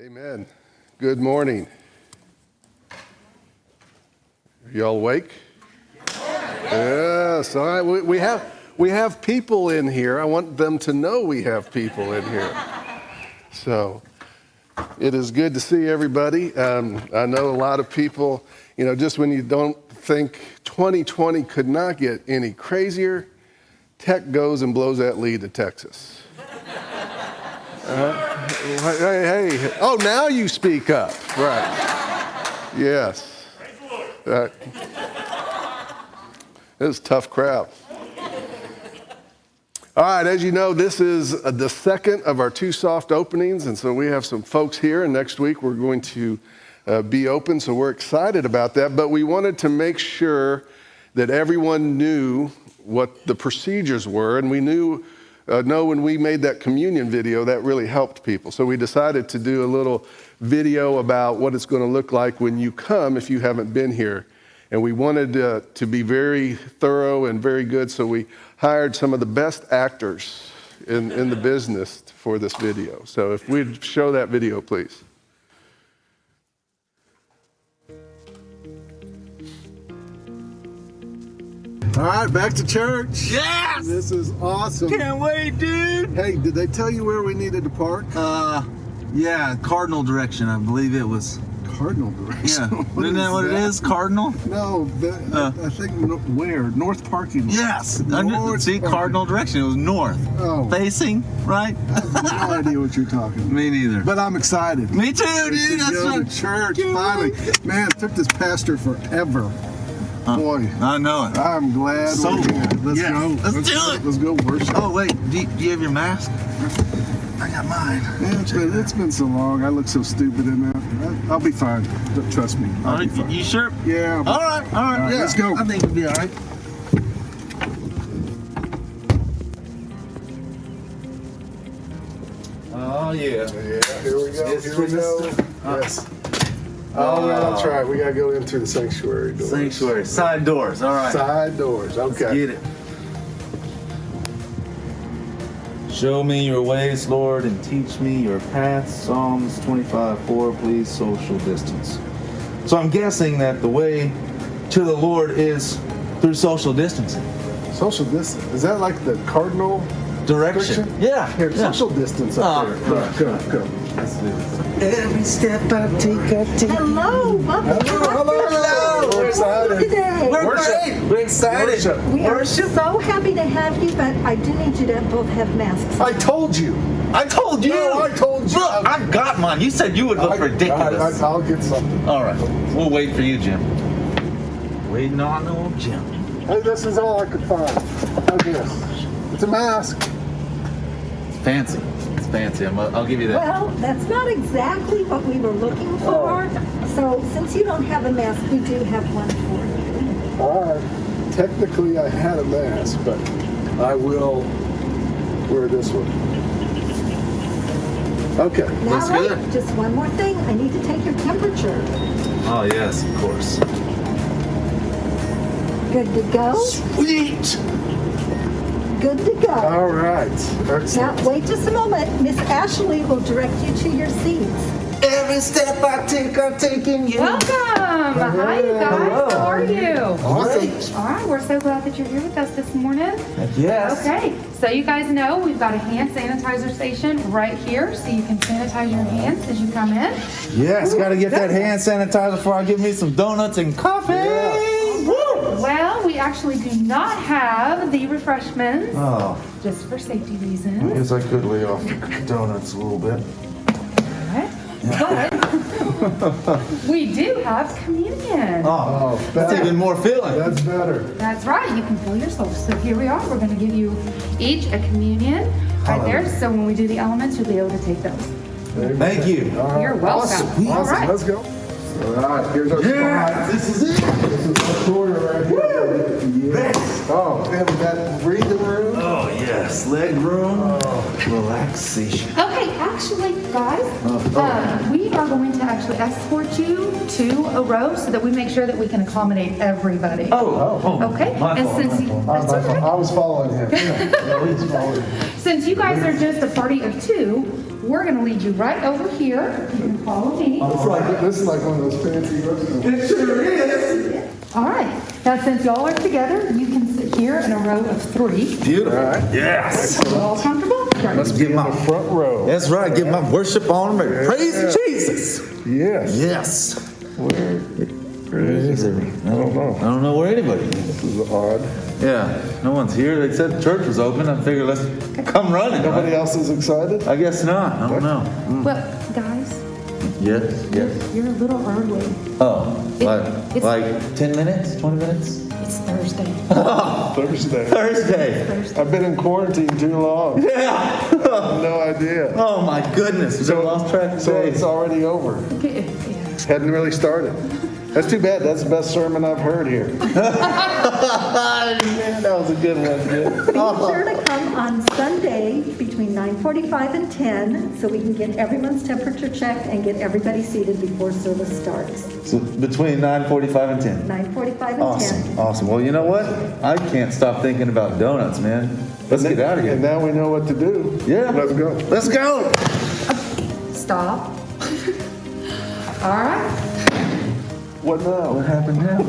Amen. Good morning. Are y'all awake? Yes. All right. We, we have we have people in here. I want them to know we have people in here. So it is good to see everybody. Um, I know a lot of people. You know, just when you don't think 2020 could not get any crazier, tech goes and blows that lead to Texas. Uh, hey, hey, oh, now you speak up. Right. Yes. Uh, it's a tough crowd. All right, as you know, this is the second of our two soft openings, and so we have some folks here, and next week we're going to uh, be open, so we're excited about that. But we wanted to make sure that everyone knew what the procedures were, and we knew uh, know when we made that communion video, that really helped people. So we decided to do a little video about what it's going to look like when you come if you haven't been here. And we wanted uh, to be very thorough and very good, so we hired some of the best actors in, in the business for this video. So if we'd show that video, please. All right, back to church. Yes! This is awesome. Can't wait, dude. Hey, did they tell you where we needed to park? Uh, yeah, cardinal direction. I believe it was. Cardinal direction. Yeah, What isn't that what it is? Cardinal. No, the, Uh. I think where North parking. lot. Yes. North see, parking. cardinal direction. It was north. Oh. Facing, right? I have no idea what you're talking about. Me neither. But I'm excited. Me too, dude. to That's go what. to church Can't finally. wait. Man, it took this pastor forever. Boy, I know it. I'm glad So- we're here. Let's yes, go. let's do it. Let's go worship. Oh wait, do you, do you have your mask? I got mine. Man, it's been, it's been so long. I look so stupid in that. I- I'll be fine. Trust me. I'll All be fine. you sure? Yeah. I'll be All right, all right. right, yeah, let's go. I think it'll be all right. Oh yeah. Yeah, here we go. Yes, here we go. Mr. Yes. Oh, well, that's right. We got to go in through the sanctuary doors. Sanctuary side doors. All right. Side doors. Okay. Get it. Show me your ways, Lord, and teach me your paths. Psalms 25 4, please, social distance. So I'm guessing that the way to the Lord is through social distancing. Social distance. Is that like the cardinal Direction. direction? Yeah. Here, yeah. social distance up Oh, there. right, Come, come, come. Let's do this. Every step I take, I take. Hello, welcome. Hello. We're excited. Today. We're Worship. great. We're excited. Worship. We are so happy to have you, but I do need you to both have masks. I told you. I told you. No, I told you. Look, I got mine. You said you would look I- ridiculous. I, will get something. All right, we'll wait for you, Jim. Waiting on old Jim. Hey, this is all I could find. Look at this. It's a mask. It's fancy. It's fancy. I'm, uh, I'll give you that. Well, that's not exactly what we were looking for. Oh. So since you don't have a mask, we do have one for you. All right. Technically, I had a mask, but I will wear this one. Okay. Now, Looks wait, good. just one more thing. I need to take your temperature. Oh yes, of course. Good to go? Sweet. Good to go. All right. Excellent. Now, wait just a moment. Miss Ashley will direct you to your seats. Every step I take, I'm taking you. Welcome! Hi, you guys. How are you? Awesome. All right, we're so glad that you're here with us this morning. Yes. Okay, so you guys know we've got a hand sanitizer station right here, so you can sanitize your hands as you come in. Yes. Got to get that hand sanitizer before I give me some donuts and coffee. Woo! Well, we actually do not have the refreshments, Oh, just for safety reasons. I reasons. guess I could lay off the donuts a little bit. Alright, But we do have communion. Oh, that's even more filling. That's better. That's right, you can fill yourself. So here we are. We're going to give you each a communion right there. So when we do the elements, you'll be able to take those. Thank you. All right. You're welcome. Awesome. All Awesome. right. Let's go. All right. Here's our spot. This is it. This is our corner right here. Yes. Oh, and that breathing room. Oh yes, leg room, relaxation. Okay, actually, guys, um, we are going to actually escort you to a row so that we make sure that we can accommodate everybody. Oh, oh, Okay, my and fault, since my you, fault. that's all right. I was following him. Yeah, he's following him. Since you guys are just a party of two, we're gonna lead you right over here. You can follow me. It's like, this is like one of those fancy restaurants. It sure is. All right. Now, since y'all are together, you can sit here in a row of three. Beautiful. All right. Yes. All comfortable? Let's Get my- front row. That's right. Get my worship on and praise Jesus. Yes. Yes. Where, where is it? I don't know. I don't know where anybody is. This is odd. Yeah, no one's here. They said the church was open. I figured let's come running. Nobody else is excited? I guess not. I don't know. Well, guys, Yes, yes. you're a little early. Oh, It- like it's- like ten minutes, twenty minutes. It's Thursday. Thursday. Thursday. Thursday. I've been in quarantine too long. Yeah. No idea. Oh my goodness. We lost track of So days. it's already over. Okay, Yeah. Hadn't really started. That's too bad. That's the best sermon I've heard here. Man, that was a good one. Good. Be sure to come on Sunday between 9:45 and 10, so we can get everyone's temperature checked and get everybody seated before service starts. So between nine forty-five and ten. 9:45 and 10. Awesome, awesome. Well, you know what? I can't stop thinking about donuts, man. Let's get out of here. And now we know what to do. Yeah. Let's go. Let's go. Stop. All right. What now? What happened now?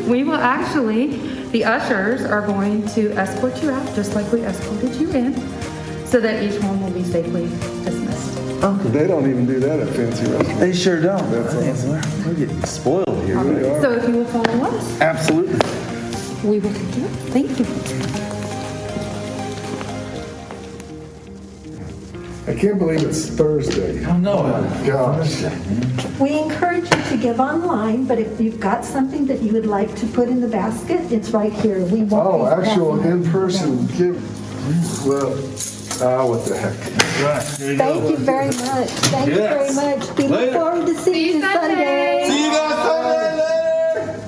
We will actually, the ushers are going to escort you out, just like we escorted you in, so that each one will be safely dismissed. They don't even do that at fancy restaurants. They sure don't. That's I think we're, we're getting spoiled here. They are. So if you will follow us, Absolutely. we will take you. Thank you. I can't believe it's Thursday. I know. Gosh. We encourage you to give online, but if you've got something that you would like to put in the basket, it's right here. We won't. Oh, be actual passing them in-person give. Well, ah, what the heck. Right. There you Thank you very much. Thank you very Yes. much. We look Later. forward to seeing you Sunday. See you guys Sunday later.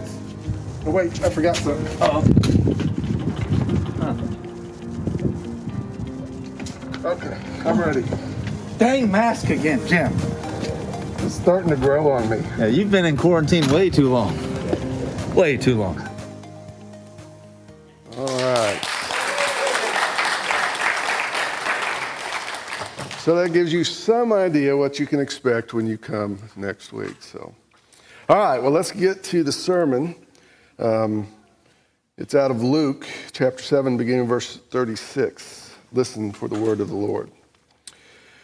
Oh, wait, I forgot something. Oh. Okay, I'm ready. Dang mask again, Jim. It's starting to grow on me. Yeah, you've been in quarantine way too long. Way too long. All right. So that gives you some idea what you can expect when you come next week. So, all right. Well, let's get to the sermon. Um, it's out of Luke chapter seven, beginning verse thirty-six. Listen for the word of the Lord.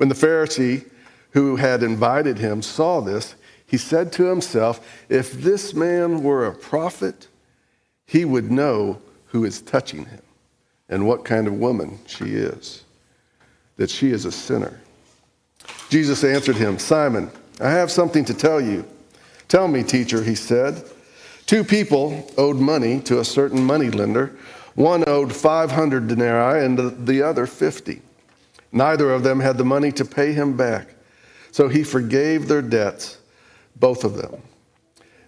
When the Pharisee who had invited him saw this, he said to himself, If this man were a prophet, he would know who is touching him and what kind of woman she is, that she is a sinner. Jesus answered him, Simon, I have something to tell you. Tell me, teacher, he said. Two people owed money to a certain moneylender. One owed 500 denarii and the- the other 50. Neither of them had the money to pay him back. So he forgave their debts, both of them.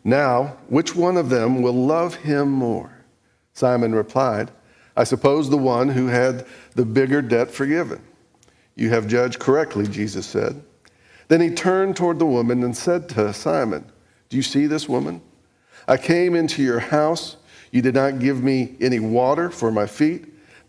Now, which one of them will love him more? Simon replied, I suppose the one who had the bigger debt forgiven. You have judged correctly, Jesus said. Then he turned toward the woman and said to Simon, Do you see this woman? I came into your house. You did not give me any water for my feet,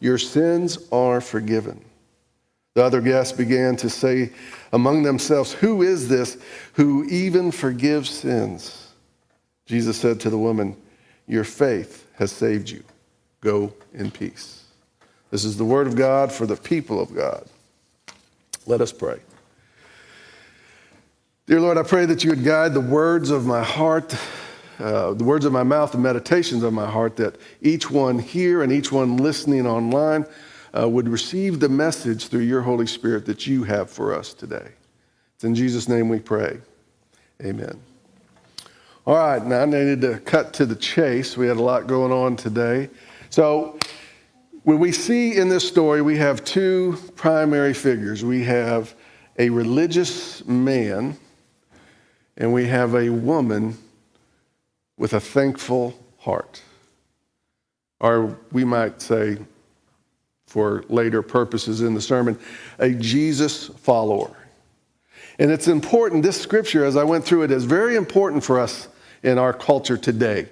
Your sins are forgiven. The other guests began to say among themselves, Who is this who even forgives sins? Jesus said to the woman, Your faith has saved you. Go in peace. This is the word of God for the people of God. Let us pray. Dear Lord, I pray that you would guide the words of my heart, uh, the words of my mouth, the meditations of my heart, that each one here and each one listening online uh, would receive the message through your Holy Spirit that you have for us today. It's in Jesus' name we pray. Amen. All right, now I needed to cut to the chase. We had a lot going on today. So, when we see in this story, we have two primary figures. We have a religious man, and we have a woman with a thankful heart. Or we might say, for later purposes in the sermon, a Jesus follower. And it's important, this scripture, as I went through it, is very important for us in our culture today.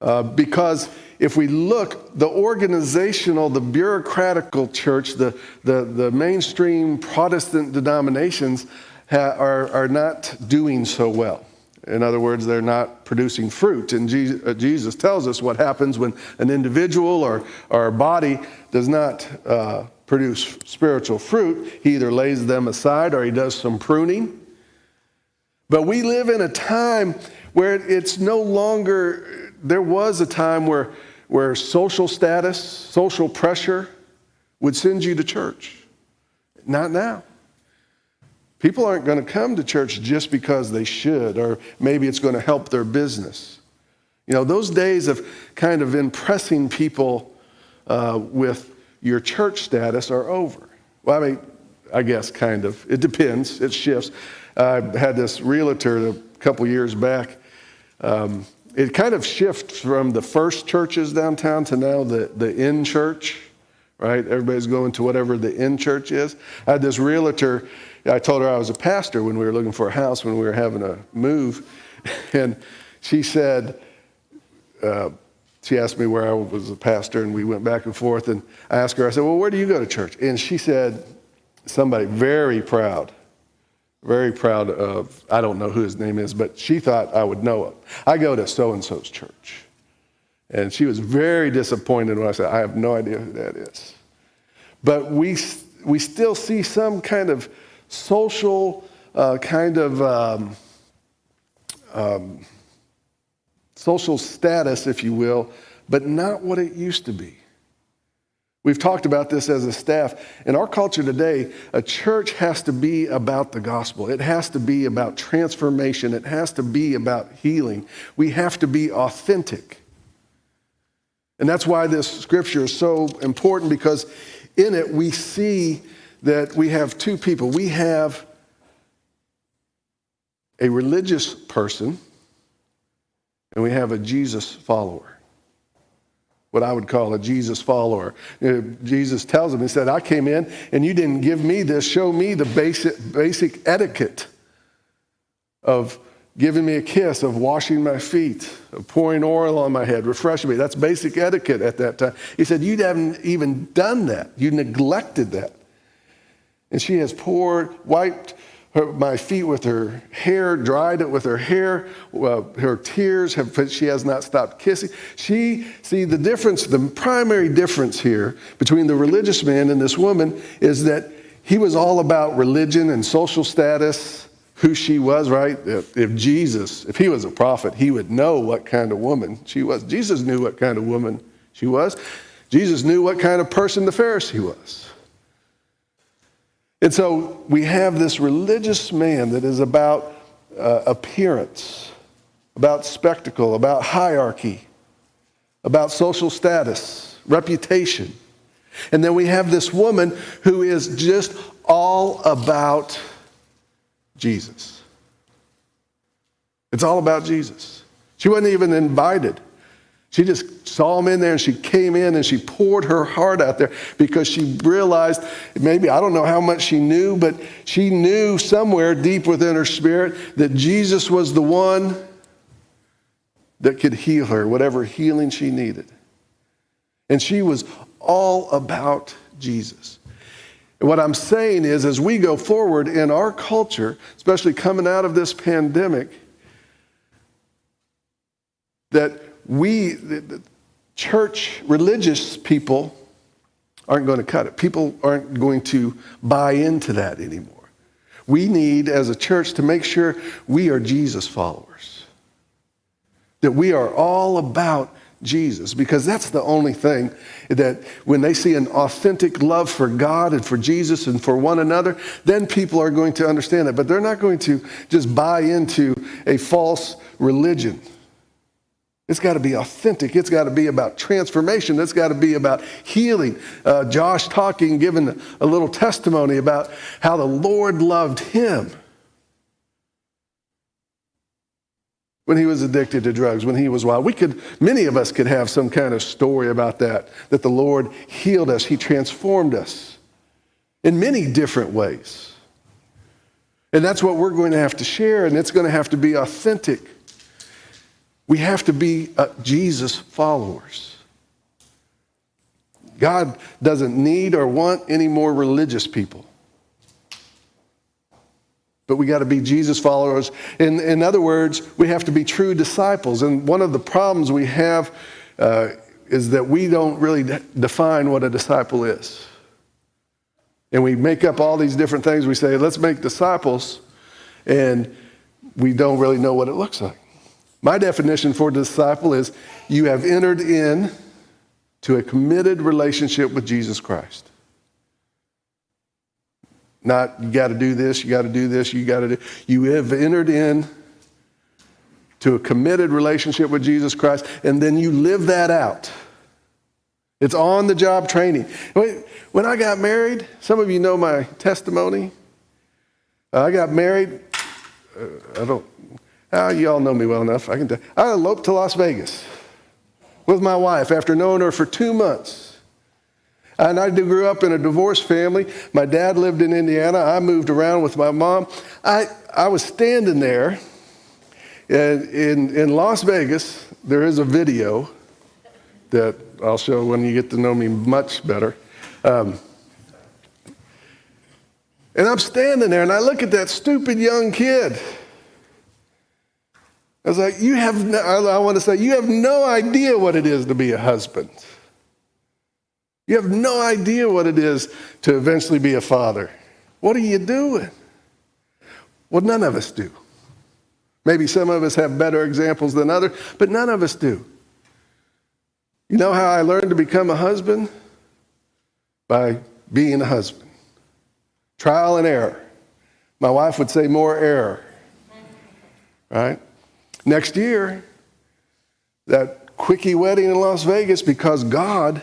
Uh, because if we look, the organizational, the bureaucratical church, the, the, the mainstream Protestant denominations ha- are, are not doing so well. In other words, they're not producing fruit. And Jesus, uh, tells us what happens when an individual or, a body does not uh, produce spiritual fruit. He either lays them aside or he does some pruning. But we live in a time where it's no longer, there was a time where, where social status, social pressure would send you to church. Not now. People aren't going to come to church just because they should, or maybe it's going to help their business. You know, those days of kind of impressing people uh, with your church status are over. Well, I mean, I guess kind of. It depends, it shifts. I had this realtor a couple years back. Um, it kind of shifts from the first churches downtown to now the, the in church, right? Everybody's going to whatever the in church is. I had this realtor, I told her I was a pastor when we were looking for a house when we were having a move. And she said, uh, she asked me where I was a pastor, and we went back and forth. And I asked her, I said, Well, where do you go to church? And she said, Somebody very proud, very proud of, I don't know who his name is, but she thought I would know him. I go to so and so's church. And she was very disappointed when I said, I have no idea who that is. But we, we still see some kind of social, uh, kind of um, um, social status, if you will, but not what it used to be. We've talked about this as a staff. In our culture today, a church has to be about the gospel. It has to be about transformation. It has to be about healing. We have to be authentic. And that's why this scripture is so important because in it we see that we have two people. We have a religious person and we have a Jesus follower what I would call a Jesus follower. Know, Jesus tells him, He said, I came in and you didn't give me this. Show me the basic, basic etiquette of giving me a kiss, of washing my feet, of pouring oil on my head, refreshing me. That's basic etiquette at that time. He said, You haven't even done that. You neglected that. And she has poured, wiped her, my feet with her hair, dried it with her hair. Uh, her tears have, but she has not stopped kissing. She, see, the difference, the primary difference here between the religious man and this woman is that he was all about religion and social status, who she was, right? If, if Jesus, if he was a prophet, he would know what kind of woman she was. Jesus knew what kind of woman she was. Jesus knew what kind of person the Pharisee was. And so we have this religious man that is about uh, appearance, about spectacle, about hierarchy, about social status, reputation. And then we have this woman who is just all about Jesus. It's all about Jesus. She wasn't even invited. She just saw him in there and she came in and she poured her heart out there because she realized maybe, I don't know how much she knew, but she knew somewhere deep within her spirit that Jesus was the one that could heal her, whatever healing she needed. And she was all about Jesus. And what I'm saying is, as we go forward in our culture, especially coming out of this pandemic, that we, the church religious people aren't going to cut it. People aren't going to buy into that anymore. We need, as a church, to make sure we are Jesus followers, that we are all about Jesus, because that's the only thing that when they see an authentic love for God and for Jesus and for one another, then people are going to understand that. But they're not going to just buy into a false religion. It's got to be authentic. It's got to be about transformation. It's got to be about healing. Uh, Josh talking, giving a little testimony about how the Lord loved him when he was addicted to drugs, when he was wild. We could, many of us could have some kind of story about that, that the Lord healed us, he transformed us in many different ways. And that's what we're going to have to share, and it's going to have to be authentic. We have to be uh, Jesus followers. God doesn't need or want any more religious people. But we got to be Jesus followers. In, in other words, we have to be true disciples. And one of the problems we have uh, is that we don't really de- define what a disciple is. And we make up all these different things. We say, let's make disciples, and we don't really know what it looks like. My definition for disciple is you have entered in to a committed relationship with Jesus Christ. Not you got to do this, you got to do this, you got to do. You have entered in to a committed relationship with Jesus Christ, and then you live that out. It's on the job training. When I got married, some of you know my testimony. I got married. Uh, I don't. Uh, you all know me well enough. I can tell. I eloped to Las Vegas with my wife after knowing her for two months. And I grew up in a divorced family. My dad lived in Indiana. I moved around with my mom. I, I was standing there in, in, in Las Vegas. There is a video that I'll show when you get to know me much better. Um, and I'm standing there and I look at that stupid young kid. I was like, you have, no, I want to say, you have no idea what it is to be a husband. You have no idea what it is to eventually be a father. What are you doing? Well, none of us do. Maybe some of us have better examples than others, but none of us do. You know how I learned to become a husband? By being a husband. Trial and error. My wife would say more error. Right? Next year, that quickie wedding in Las Vegas because God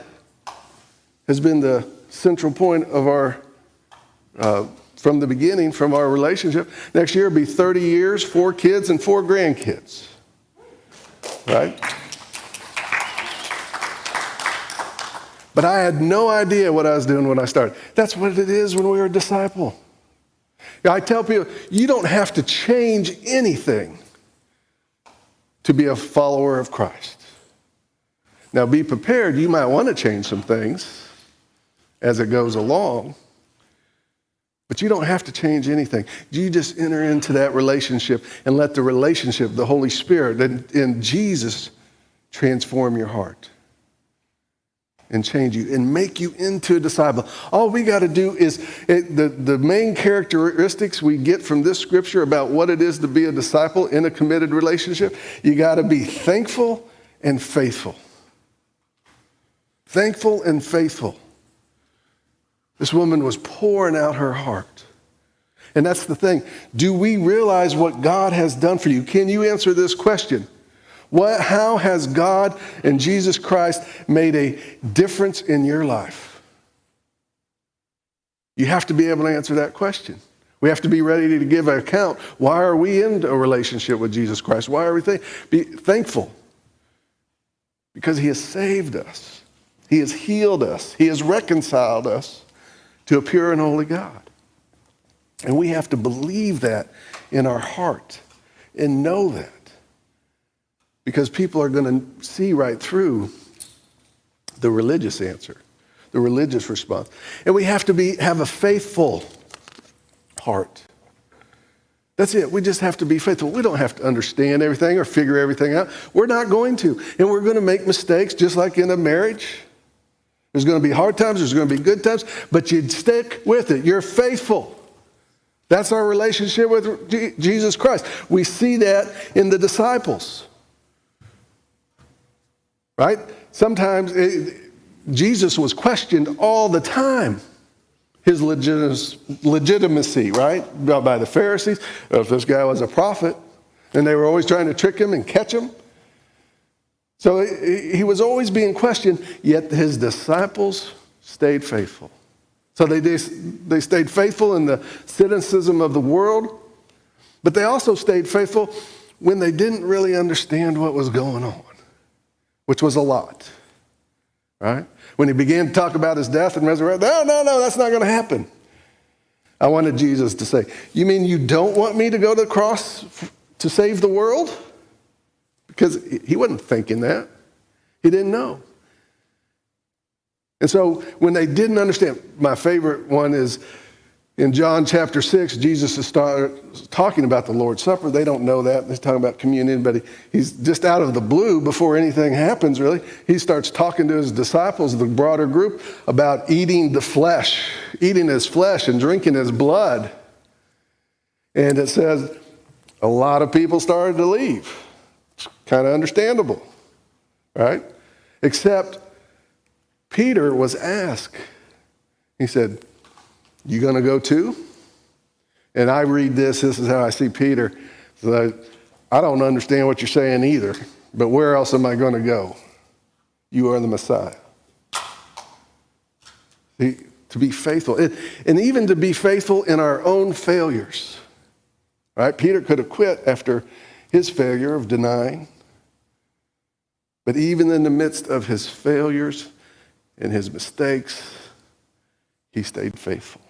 has been the central point of our, uh, from the beginning, from our relationship. Next year will be 30 years, four kids, and four grandkids. Right? But I had no idea what I was doing when I started. That's what it is when we are a disciple. I tell people, you don't have to change anything to be a follower of Christ. Now, be prepared. You might want to change some things as it goes along. But you don't have to change anything. You just enter into that relationship and let the relationship, the Holy Spirit, and, and Jesus transform your heart and change you and make you into a disciple. All we got to do is it, the, the main characteristics we get from this scripture about what it is to be a disciple in a committed relationship. You got to be thankful and faithful. Thankful and faithful. This woman was pouring out her heart. And that's the thing. Do we realize what God has done for you? Can you answer this question? What, how has God and Jesus Christ made a difference in your life? You have to be able to answer that question. We have to be ready to give an account. Why are we in a relationship with Jesus Christ? Why are we th- be thankful? Because He has saved us, He has healed us, He has reconciled us to a pure and holy God. And we have to believe that in our heart and know that. Because people are going to see right through the religious answer, the religious response. And we have to be, have a faithful heart. That's it. We just have to be faithful. We don't have to understand everything or figure everything out. We're not going to. And we're going to make mistakes just like in a marriage. There's going to be hard times, there's going to be good times, but you stick with it. You're faithful. That's our relationship with Je- Jesus Christ. We see that in the disciples. Right? Sometimes it, Jesus was questioned all the time his legitimacy, right? By the Pharisees, if this guy was a prophet, and they were always trying to trick him and catch him. So he was always being questioned, yet his disciples stayed faithful. So they, they stayed faithful in the cynicism of the world, but they also stayed faithful when they didn't really understand what was going on, which was a lot, right? When he began to talk about his death and resurrection, no, no, no, that's not going to happen. I wanted Jesus to say, You mean you don't want me to go to the cross to save the world? Because he wasn't thinking that. He didn't know. And so when they didn't understand, my favorite one is in John chapter 6, Jesus is start, talking about the Lord's Supper. They don't know that. He's talking about communion, but he, he's just out of the blue before anything happens, really. He starts talking to his disciples, the broader group, about eating the flesh, eating his flesh and drinking his blood. And it says a lot of people started to leave. Kind of understandable, right? Except Peter was asked. He said, you going to go too? And I read this, this is how I see Peter. So I don't understand what you're saying either, but where else am I going to go? You are the Messiah. See, to be faithful, and even to be faithful in our own failures. Right? Peter could have quit after his failure of denying. But even in the midst of his failures and his mistakes, he stayed faithful.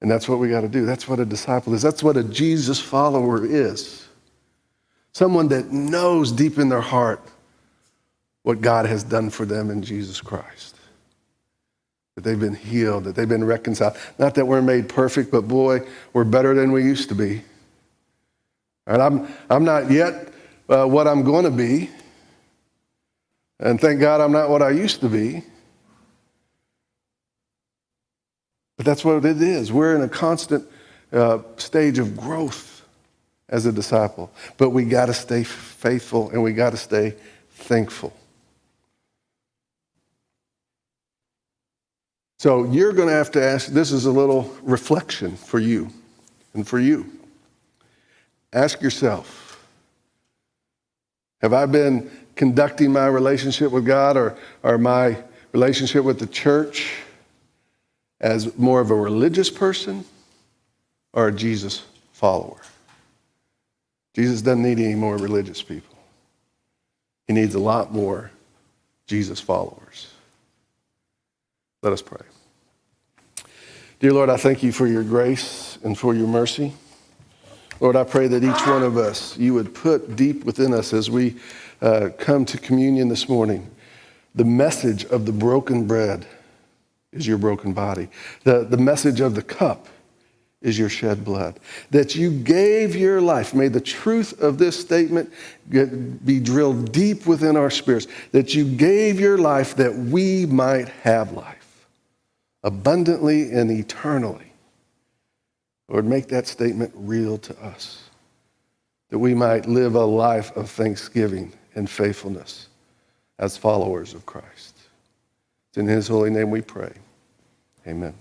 And that's what we got to do. That's what a disciple is. That's what a Jesus follower is. Someone that knows deep in their heart what God has done for them in Jesus Christ. That they've been healed, that they've been reconciled. Not that we're made perfect, but boy, we're better than we used to be. And I'm, I'm not yet uh, what I'm going to be. And thank God I'm not what I used to be. But that's what it is. We're in a constant uh, stage of growth as a disciple. But we got to stay faithful and we got to stay thankful. So you're going to have to ask this is a little reflection for you and for you. Ask yourself Have I been conducting my relationship with God or, or my relationship with the church? as more of a religious person or a Jesus follower. Jesus doesn't need any more religious people. He needs a lot more Jesus followers. Let us pray. Dear Lord, I thank you for your grace and for your mercy. Lord, I pray that each one of us, you would put deep within us as we uh, come to communion this morning the message of the broken bread is your broken body. The, the message of the cup is your shed blood. That you gave your life. May the truth of this statement get, be drilled deep within our spirits. That you gave your life that we might have life abundantly and eternally. Lord, make that statement real to us. That we might live a life of thanksgiving and faithfulness as followers of Christ. It's in his holy name we pray. Amen.